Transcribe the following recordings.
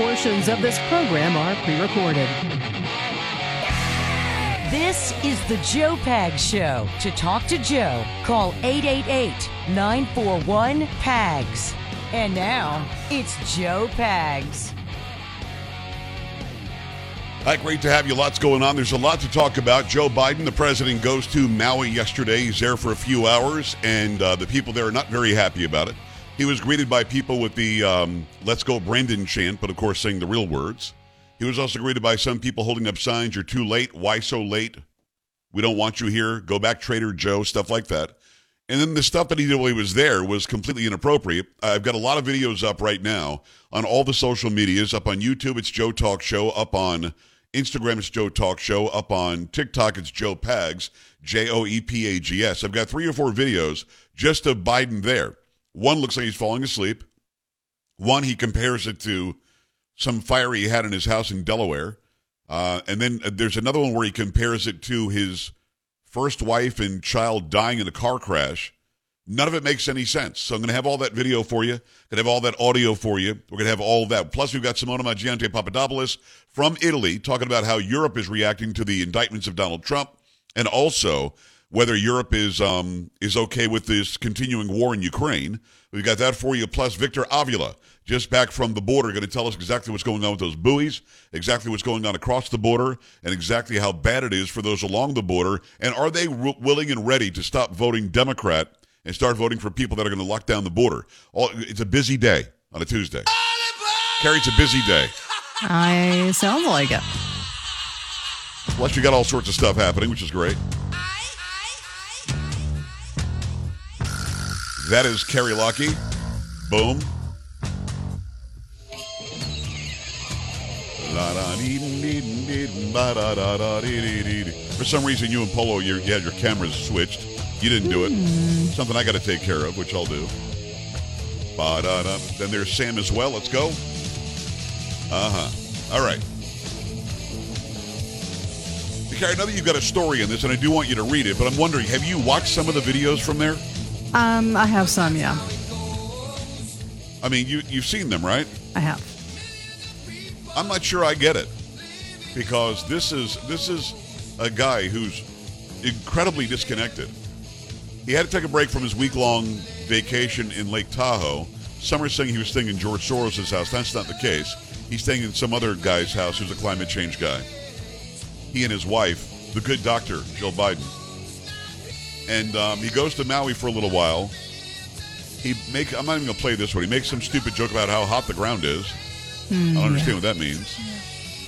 portions of this program are pre recorded. This is the Joe Pags Show. To talk to Joe, call 888 941 PAGS. And now, it's Joe Pags. Hi, great to have you. Lots going on. There's a lot to talk about. Joe Biden, the president, goes to Maui yesterday. He's there for a few hours, and uh, the people there are not very happy about it. He was greeted by people with the um, Let's Go Brandon chant, but of course, saying the real words. He was also greeted by some people holding up signs, You're too late. Why so late? We don't want you here. Go back, Trader Joe, stuff like that. And then the stuff that he did while he was there was completely inappropriate. I've got a lot of videos up right now on all the social medias. Up on YouTube, it's Joe Talk Show. Up on Instagram, it's Joe Talk Show. Up on TikTok, it's Joe Pags, J O E P A G S. I've got three or four videos just of Biden there. One looks like he's falling asleep. One, he compares it to some fire he had in his house in Delaware. Uh, and then uh, there's another one where he compares it to his first wife and child dying in a car crash. None of it makes any sense. So I'm going to have all that video for you. I'm Going to have all that audio for you. We're going to have all that. Plus, we've got Simona Mangiante Papadopoulos from Italy talking about how Europe is reacting to the indictments of Donald Trump, and also whether Europe is um, is okay with this continuing war in Ukraine. We've got that for you. Plus, Victor Avila, just back from the border, going to tell us exactly what's going on with those buoys, exactly what's going on across the border, and exactly how bad it is for those along the border. And are they w- willing and ready to stop voting Democrat and start voting for people that are going to lock down the border? All, it's a busy day on a Tuesday. Carrie, it's a busy day. I sound like it. Plus, you got all sorts of stuff happening, which is great. That is Kerry Lockie. Boom. For some reason, you and Polo, you had your cameras switched. You didn't do it. Something I got to take care of, which I'll do. Ba-da-da. Then there's Sam as well. Let's go. Uh huh. All right. Carrie, I know that you've got a story in this, and I do want you to read it, but I'm wondering, have you watched some of the videos from there? Um, I have some, yeah. I mean, you you've seen them, right? I have. I'm not sure I get it because this is this is a guy who's incredibly disconnected. He had to take a break from his week long vacation in Lake Tahoe. Some are saying he was staying in George Soros' house. That's not the case. He's staying in some other guy's house who's a climate change guy. He and his wife, the good doctor, Joe Biden. And um, he goes to Maui for a little while. He make I'm not even gonna play this one. He makes some stupid joke about how hot the ground is. I don't understand what that means.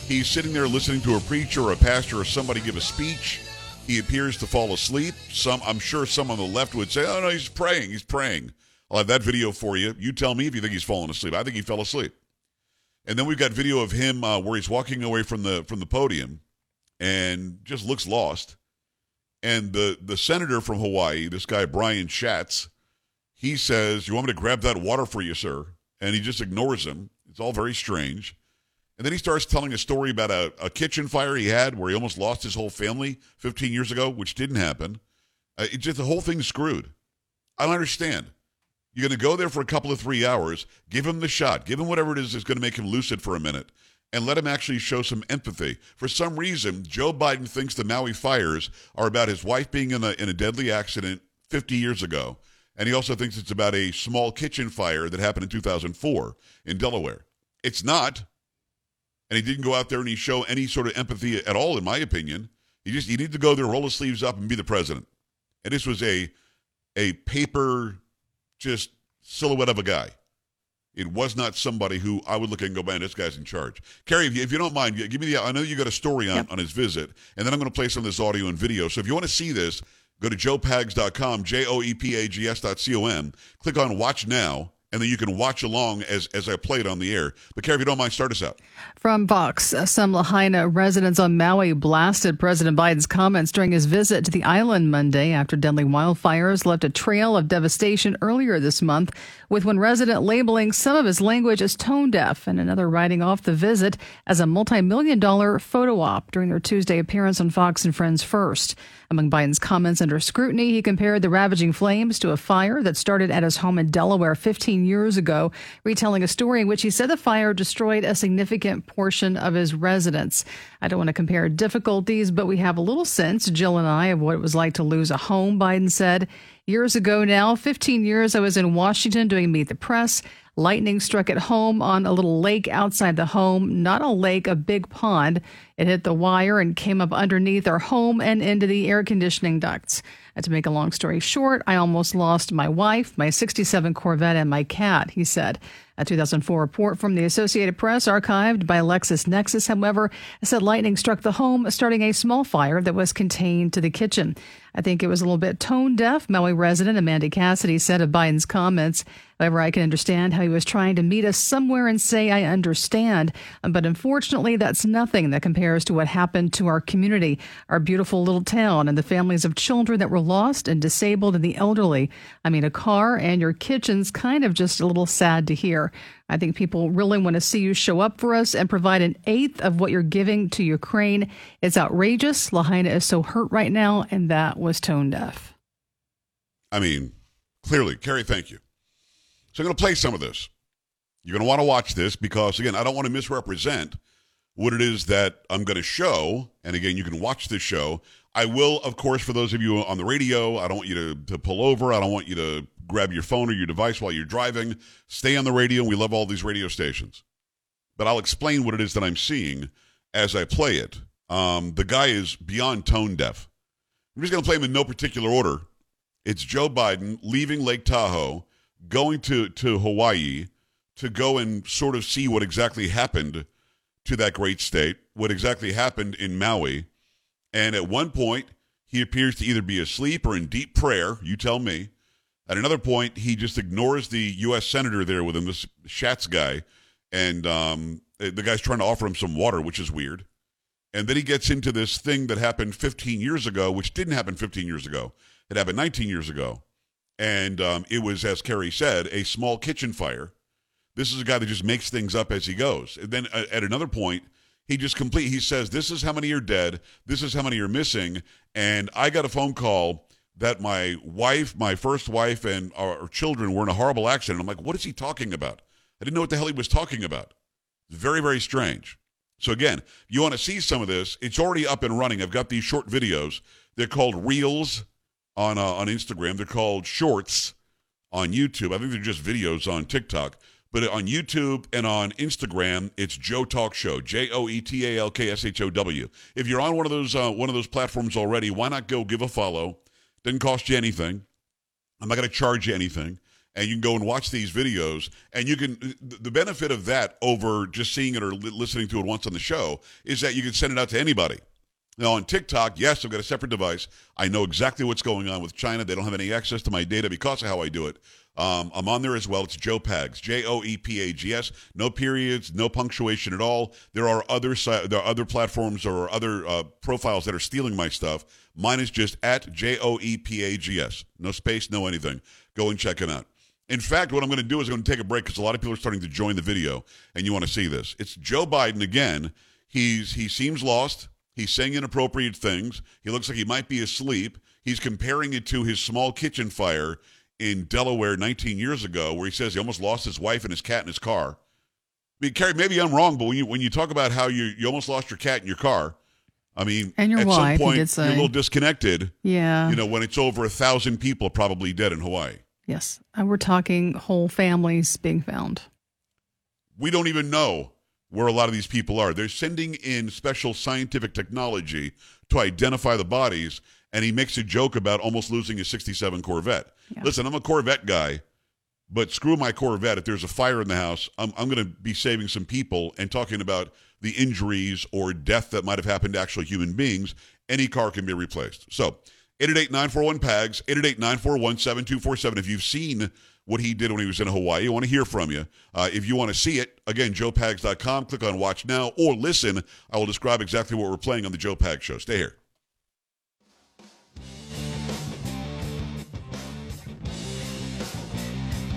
He's sitting there listening to a preacher or a pastor or somebody give a speech. He appears to fall asleep. Some I'm sure some on the left would say, "Oh no, he's praying. He's praying." I'll have that video for you. You tell me if you think he's fallen asleep. I think he fell asleep. And then we've got video of him uh, where he's walking away from the from the podium and just looks lost. And the the senator from Hawaii, this guy Brian Schatz, he says, "You want me to grab that water for you, sir?" And he just ignores him. It's all very strange. And then he starts telling a story about a, a kitchen fire he had where he almost lost his whole family 15 years ago, which didn't happen. Uh, just the whole thing's screwed. I don't understand. You're going to go there for a couple of three hours, give him the shot, give him whatever it is that's going to make him lucid for a minute, and let him actually show some empathy. For some reason, Joe Biden thinks the Maui fires are about his wife being in a, in a deadly accident 50 years ago. And he also thinks it's about a small kitchen fire that happened in 2004 in Delaware. It's not. And he didn't go out there and he show any sort of empathy at all, in my opinion. He just he needed to go there, roll his sleeves up, and be the president. And this was a a paper just silhouette of a guy. It was not somebody who I would look at and go, man, this guy's in charge. Carrie, if you, if you don't mind, give me the. I know you got a story on, Yep. on his visit, and then I'm going to play some of this audio and video. So if you want to see this, go to joepags.com, J O E P A G S dot C O M. Click on Watch Now, and then you can watch along as as I play it on the air. But Carrie, if you don't mind, start us out. From Vox, uh, some Lahaina residents on Maui blasted President Biden's comments during his visit to the island Monday after deadly wildfires left a trail of devastation earlier this month, with one resident labeling some of his language as tone deaf and another writing off the visit as a multi-million dollar photo op during their Tuesday appearance on Fox and Friends First. Among Biden's comments under scrutiny, he compared the ravaging flames to a fire that started at his home in Delaware 15 15 years ago, retelling a story in which he said the fire destroyed a significant portion of his residence. I don't want to compare difficulties, but we have a little sense, Jill and I, of what it was like to lose a home, Biden said. Years ago now, 15 years, I was in Washington doing Meet the Press. Lightning struck at home on a little lake outside the home, not a lake, a big pond. It hit the wire and came up underneath our home and into the air conditioning ducts. And to make a long story short, I almost lost my wife, my 67 Corvette, and my cat, he said. A 2004 report from the Associated Press, archived by LexisNexis, however, said lightning struck the home, starting a small fire that was contained to the kitchen. I think it was a little bit tone deaf, Maui resident Amanda Cassidy said of Biden's comments. However, I can understand how he was trying to meet us somewhere and say, I understand. But unfortunately, that's nothing that compares to what happened to our community, our beautiful little town, and the families of children that were lost and disabled and the elderly. I mean, a car and your kitchen's kind of just a little sad to hear. I think people really want to see you show up for us and provide an eighth of what you're giving to Ukraine. It's outrageous. Lahaina is so hurt right now, and that was tone deaf. I mean, clearly, Carrie, thank you. So I'm going to play some of this. You're going to want to watch this because, again, I don't want to misrepresent what it is that I'm going to show. And again, you can watch this show. I will, of course, for those of you on the radio, I don't want you to, to pull over. I don't want you to grab your phone or your device while you're driving. Stay on the radio. We love all these radio stations. But I'll explain what it is that I'm seeing as I play it. Um, the guy is beyond tone deaf. I'm just going to play him in no particular order. It's Joe Biden leaving Lake Tahoe, going to, to Hawaii to go and sort of see what exactly happened to that great state, what exactly happened in Maui and at one point, he appears to either be asleep or in deep prayer. You tell me. At another point, he just ignores the U.S. senator there with him, this Schatz guy, and um, the guy's trying to offer him some water, which is weird. And then he gets into this thing that happened 15 years ago, which didn't happen 15 years ago. It happened 19 years ago. And um, it was, as Kerry said, a small kitchen fire. This is a guy that just makes things up as he goes. And then uh, at another point, he just complete. He says, "This is how many are dead. This is how many are missing." And I got a phone call that my wife, my first wife, and our children were in a horrible accident. I'm like, "What is he talking about?" I didn't know what the hell he was talking about. Very, very strange. So again, you want to see some of this? It's already up and running. I've got these short videos. They're called Reels on uh, on Instagram. They're called Shorts on YouTube. I think they're just videos on TikTok. But on YouTube and on Instagram, it's Joe Talk Show, J O E T A L K S H O W. If you're on one of those uh, one of those platforms already, why not go give a follow? Doesn't cost you anything. I'm not going to charge you anything, and you can go and watch these videos. And you can the benefit of that over just seeing it or li- listening to it once on the show is that you can send it out to anybody. Now on TikTok, yes, I've got a separate device. I know exactly what's going on with China. They don't have any access to my data because of how I do it. Um, I'm on there as well. It's Joe Pags, J O E P A G S. No periods, no punctuation at all. There are other there are other platforms or other uh, profiles that are stealing my stuff. Mine is just at J O E P A G S. No space, no anything. Go and check it out. In fact, what I'm going to do is I'm going to take a break because a lot of people are starting to join the video, and you want to see this. It's Joe Biden again. He's he seems lost. He's saying inappropriate things. He looks like he might be asleep. He's comparing it to his small kitchen fire in Delaware 19 years ago, where he says he almost lost his wife and his cat in his car. I mean, Carrie, maybe I'm wrong, but when you when you talk about how you you almost lost your cat in your car, I mean, and your at wife, some point you say. you're a little disconnected. Yeah, you know, when it's over a thousand people probably dead in Hawaii. Yes, and we're talking whole families being found. We don't even know where a lot of these people are. They're sending in special scientific technology to identify the bodies, and he makes a joke about almost losing his 67 Corvette. Yeah. Listen, I'm a Corvette guy, but screw my Corvette. If there's a fire in the house, I'm, I'm going to be saving some people and talking about the injuries or death that might have happened to actual human beings. Any car can be replaced. So, 888-941-PAGS, 888-941-7247. If you've seen what he did when he was in Hawaii, I want to hear from you. Uh, if you want to see it, again, joepags.com. Click on Watch Now or listen. I will describe exactly what we're playing on the Joe Pags Show. Stay here.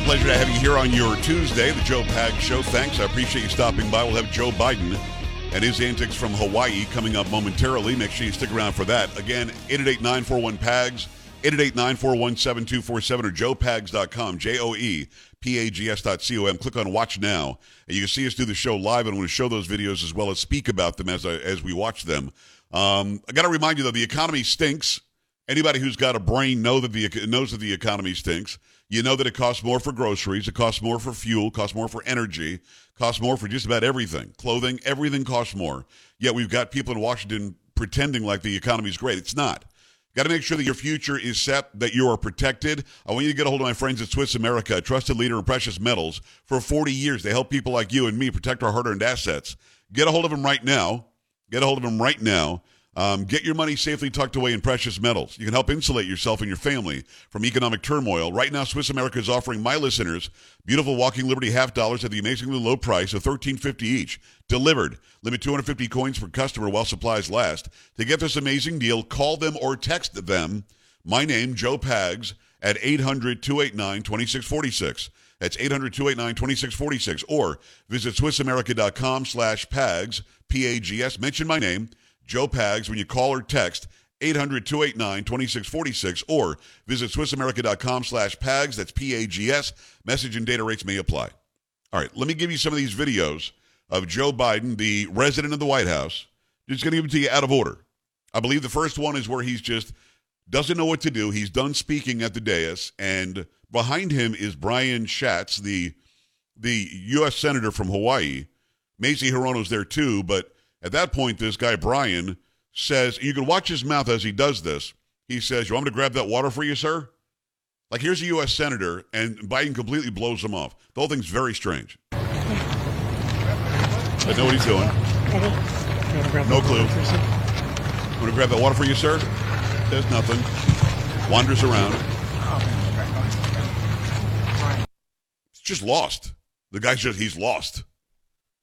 My pleasure to have you here on your Tuesday, the Joe Pag Show. Thanks. I appreciate you stopping by. We'll have Joe Biden and his antics from Hawaii coming up momentarily. Make sure you stick around for that. Again, 888-941-PAGS, 888-941-7247 or joepags.com, J-O-E, P-A-G-S.com. Click on Watch Now, and you can see us do the show live, and I'm going to show those videos as well as speak about them as, I, as we watch them. Um, I got to remind you, though, the economy stinks. Anybody who's got a brain know that the, knows that the economy stinks. You know that it costs more for groceries, it costs more for fuel, costs more for energy, costs more for just about everything. Clothing, everything costs more. Yet we've got people in Washington pretending like the economy is great. It's not. Got to make sure that your future is set, that you are protected. I want you to get a hold of my friends at Swiss America, a trusted leader in precious metals. For 40 years, they help people like you and me protect our hard earned assets. Get a hold of them right now. Get a hold of them right now. Um, get your money safely tucked away in precious metals. You can help insulate yourself and your family from economic turmoil. Right now, Swiss America is offering my listeners beautiful Walking Liberty half dollars at the amazingly low price of thirteen fifty each, delivered. Limit 250 coins per customer while supplies last. To get this amazing deal, call them or text them. My name, Joe Pags, at 800 289 2646. That's 800 289 2646. Or visit SwissAmerica.com slash PAGS, P A G S. Mention my name. Joe Pags when you call or text 800-289-2646 or visit SwissAmerica.com slash PAGS. That's P-A-G-S. Message and data rates may apply. All right, let me give you some of these videos of Joe Biden, the resident of the White House. Just going to give them to you out of order. I believe the first one is where he's just doesn't know what to do. He's done speaking at the dais, and behind him is Brian Schatz, the the U.S. senator from Hawaii. Mazie Hirono's there too, but at that point, this guy, Brian, says, you can watch his mouth as he does this. He says, You want me to grab that water for you, sir? Like, here's a U.S. senator, and Biden completely blows him off. The whole thing's very strange. I know what he's doing. No clue. Want to grab that water for you, sir? Says nothing. Wanders around. He's just lost. The guy's just, he's lost.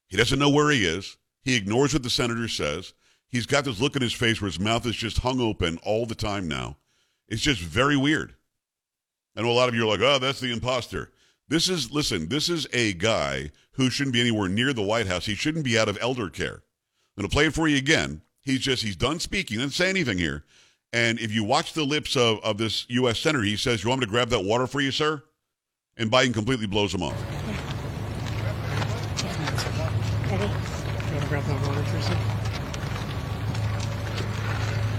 He doesn't know where he is. He ignores what the senator says. He's got this look in his face where his mouth is just hung open all the time now. It's just very weird. I know a lot of you are like, oh, that's the imposter. This is, listen, this is a guy who shouldn't be anywhere near the White House. He shouldn't be out of elder care. I'm going to play it for you again. He's just, he's done speaking. He didn't say anything here. And if you watch the lips of, of this U.S. Senator, he says, You want me to grab that water for you, sir? And Biden completely blows him off. Ready? Grab that water for a second?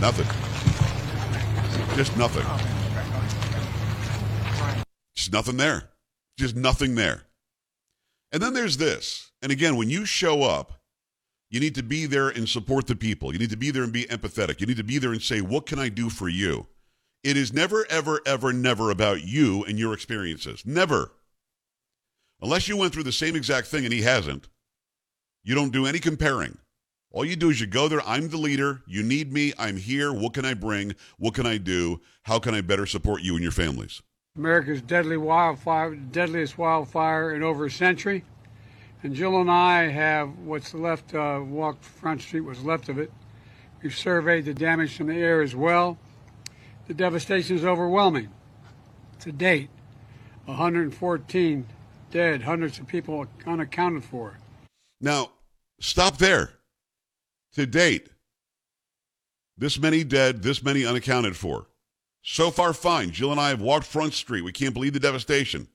Nothing. Just nothing. Oh, Just nothing there. Just nothing there. And then there's this. And again, when you show up, you need to be there and support the people. You need to be there and be empathetic. You need to be there and say, What can I do for you? It is never, ever, ever, never about you and your experiences. Never. Unless you went through the same exact thing and he hasn't, you don't do any comparing. All you do is you go there. I'm the leader. You need me. I'm here. What can I bring? What can I do? How can I better support you and your families? America's deadly wildfire, deadliest wildfire in over a century. And Jill and I have what's left, uh, walked Front Street, what's left of it. We've surveyed the damage from the air as well. The devastation is overwhelming. To date, 114 dead, hundreds of people unaccounted for. Now, stop there. To date, this many dead, this many unaccounted for. So far, fine. Jill and I have walked Front Street. We can't believe the devastation.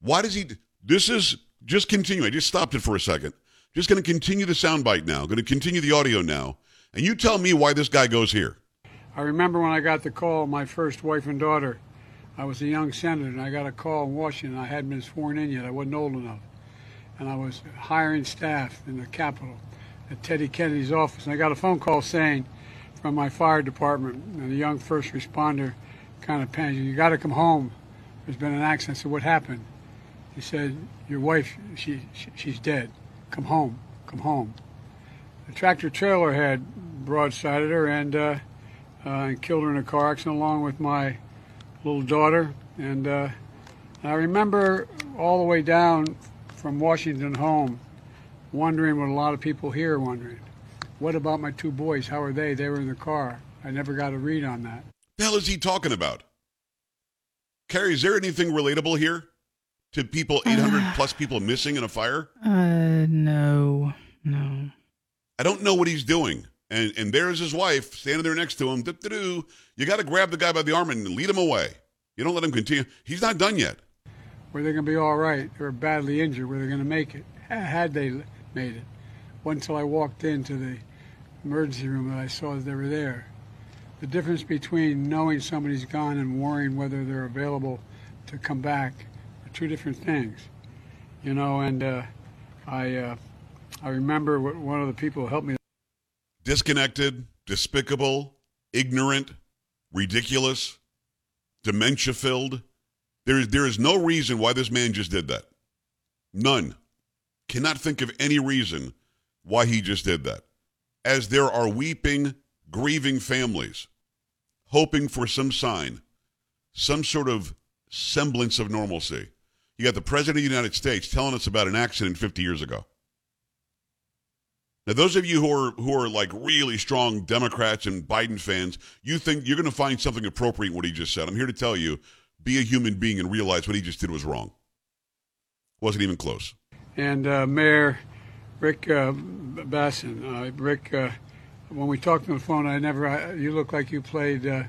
Why does he? This is just continue. I just stopped it for a second. Just going to continue the soundbite now. Going to continue the audio now. And you tell me why this guy goes here. I remember when I got the call, my first wife and daughter. I was a young senator, and I got a call in Washington. I hadn't been sworn in yet. I wasn't old enough and I was hiring staff in the Capitol at Teddy Kennedy's office. And I got a phone call saying from my fire department, and a young first responder kind of panicked, You got to come home. There's been an accident. I said, What happened? He said, Your wife, she, she she's dead. Come home. Come home. The tractor trailer had broadsided her and, uh, uh, and killed her in a car accident along with my little daughter. And uh, I remember all the way down from Washington home, wondering what a lot of people here are wondering. What about my two boys? How are they? They were in the car. I never got a read on that. The hell is he talking about? Carrie, is there anything relatable here to people, 800 plus people missing in a fire? Uh, no, no. I don't know what he's doing. And and there's his wife standing there next to him. Doo-doo-doo. You got to grab the guy by the arm and lead him away. You don't let him continue. He's not done yet. Were they going to be all right? They were badly injured. Were they going to make it? Had they made it? Until I walked into the emergency room and I saw that they were there. The difference between knowing somebody's gone and worrying whether they're available to come back are two different things. You know, and uh, I uh, I remember what one of the people who helped me Disconnected, despicable, ignorant, ridiculous, dementia filled. There is, there is no reason why this man just did that. None. Cannot think of any reason why he just did that. As there are weeping, grieving families hoping for some sign, some sort of semblance of normalcy. You got the President of the United States telling us about an accident 50 years ago. Now, those of you who are who are like really strong Democrats and Biden fans, you think you're going to find something appropriate in what he just said. I'm here to tell you, be a human being and realize what he just did was wrong. Wasn't even close. and uh, Mayor Rick uh, Basson. Uh, Rick, uh, when we talked on the phone, I never. I, you look like you played uh,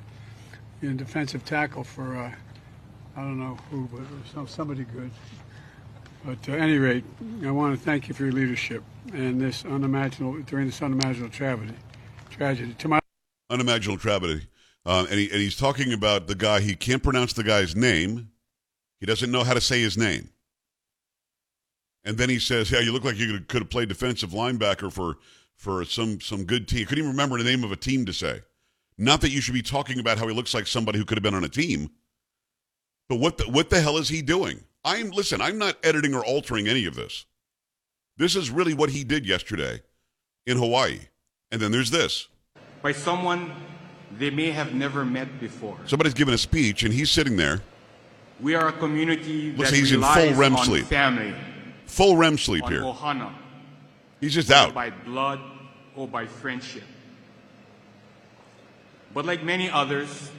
in defensive tackle for uh, I don't know who, but some, somebody good. But at any rate, I want to thank you for your leadership and this unimaginable during this unimaginable tragedy. Tragedy. To my Unimaginable tragedy. Um, and, he, and he's talking about the guy, he can't pronounce the guy's name. He doesn't know how to say his name. And then he says, Yeah, you look like you could have played defensive linebacker for, for some, some good team. Couldn't even remember the name of a team to say. Not that you should be talking about how he looks like somebody who could have been on a team. But what the, what the hell is he doing? I'm listen, I'm not editing or altering any of this. This is really what he did yesterday in Hawaii. And then there's this. by someone they may have never met before. Somebody's giving a speech and he's sitting there, We are a community Looks that he's in relies full REM on sleep. family, full REM sleep on here. ohana, He's just out. by blood or by friendship. But like many others,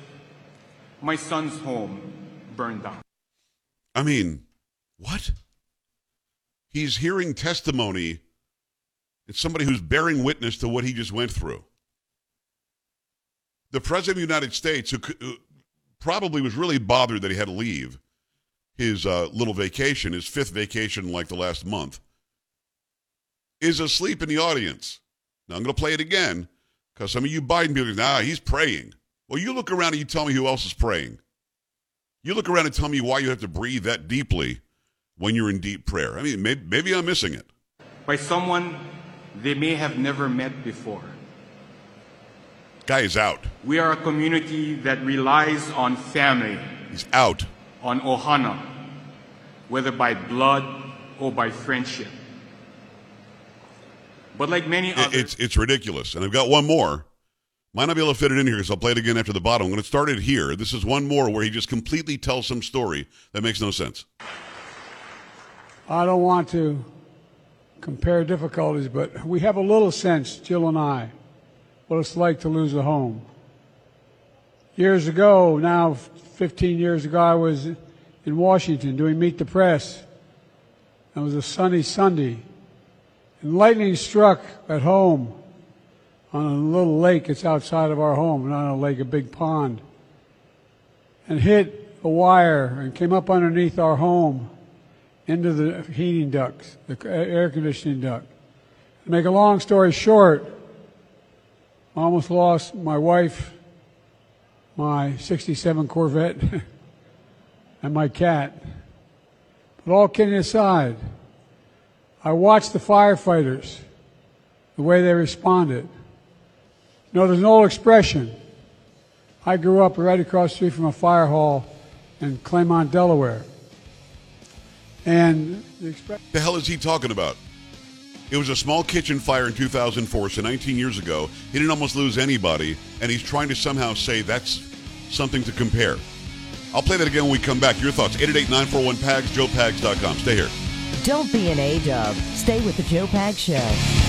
my son's home burned down. I mean, what? He's hearing testimony. It's somebody who's bearing witness to what he just went through. The President of the United States, who, who probably was really bothered that he had to leave his uh, little vacation, his fifth vacation like the last month, is asleep in the audience. Now I'm going to play it again because some of you Biden people, nah, he's praying. Well, you look around and you tell me who else is praying. You look around and tell me why you have to breathe that deeply when you're in deep prayer. I mean, maybe, maybe I'm missing it. By someone they may have never met before. Guy is out. We are a community that relies on family, He's out. on ohana, whether by blood or by friendship. But like many It- others, it's it's ridiculous. And I've got one more. Might not be able to fit it in here because I'll play it again after the bottom. I'm going to start it here. This is one more where he just completely tells some story that makes no sense. I don't want to compare difficulties, but we have a little sense, Jill and I, what it's like to lose a home. Years ago, now 15 years ago, I was in Washington doing Meet the Press. It was a sunny Sunday. And lightning struck at home on a little lake that's outside of our home, not a lake, a big pond, and hit a wire and came up underneath our home into the heating ducts, the air conditioning duct. To make a long story short, almost lost my wife, my 67 Corvette, and my cat. But all kidding aside, I watched the firefighters, the way they responded. Know, there's an old expression. I grew up right across the street from a fire hall in Claymont, Delaware. And the. The hell is he talking about? It was a small kitchen fire in 2004, so 19 years ago. He didn't almost lose anybody, and he's trying to somehow say that's something to compare. I'll play that again when we come back. Your thoughts, 888-941-PAGS, joepags.com. Stay here. Don't be an A-dub. Stay with the Joe Pag Show.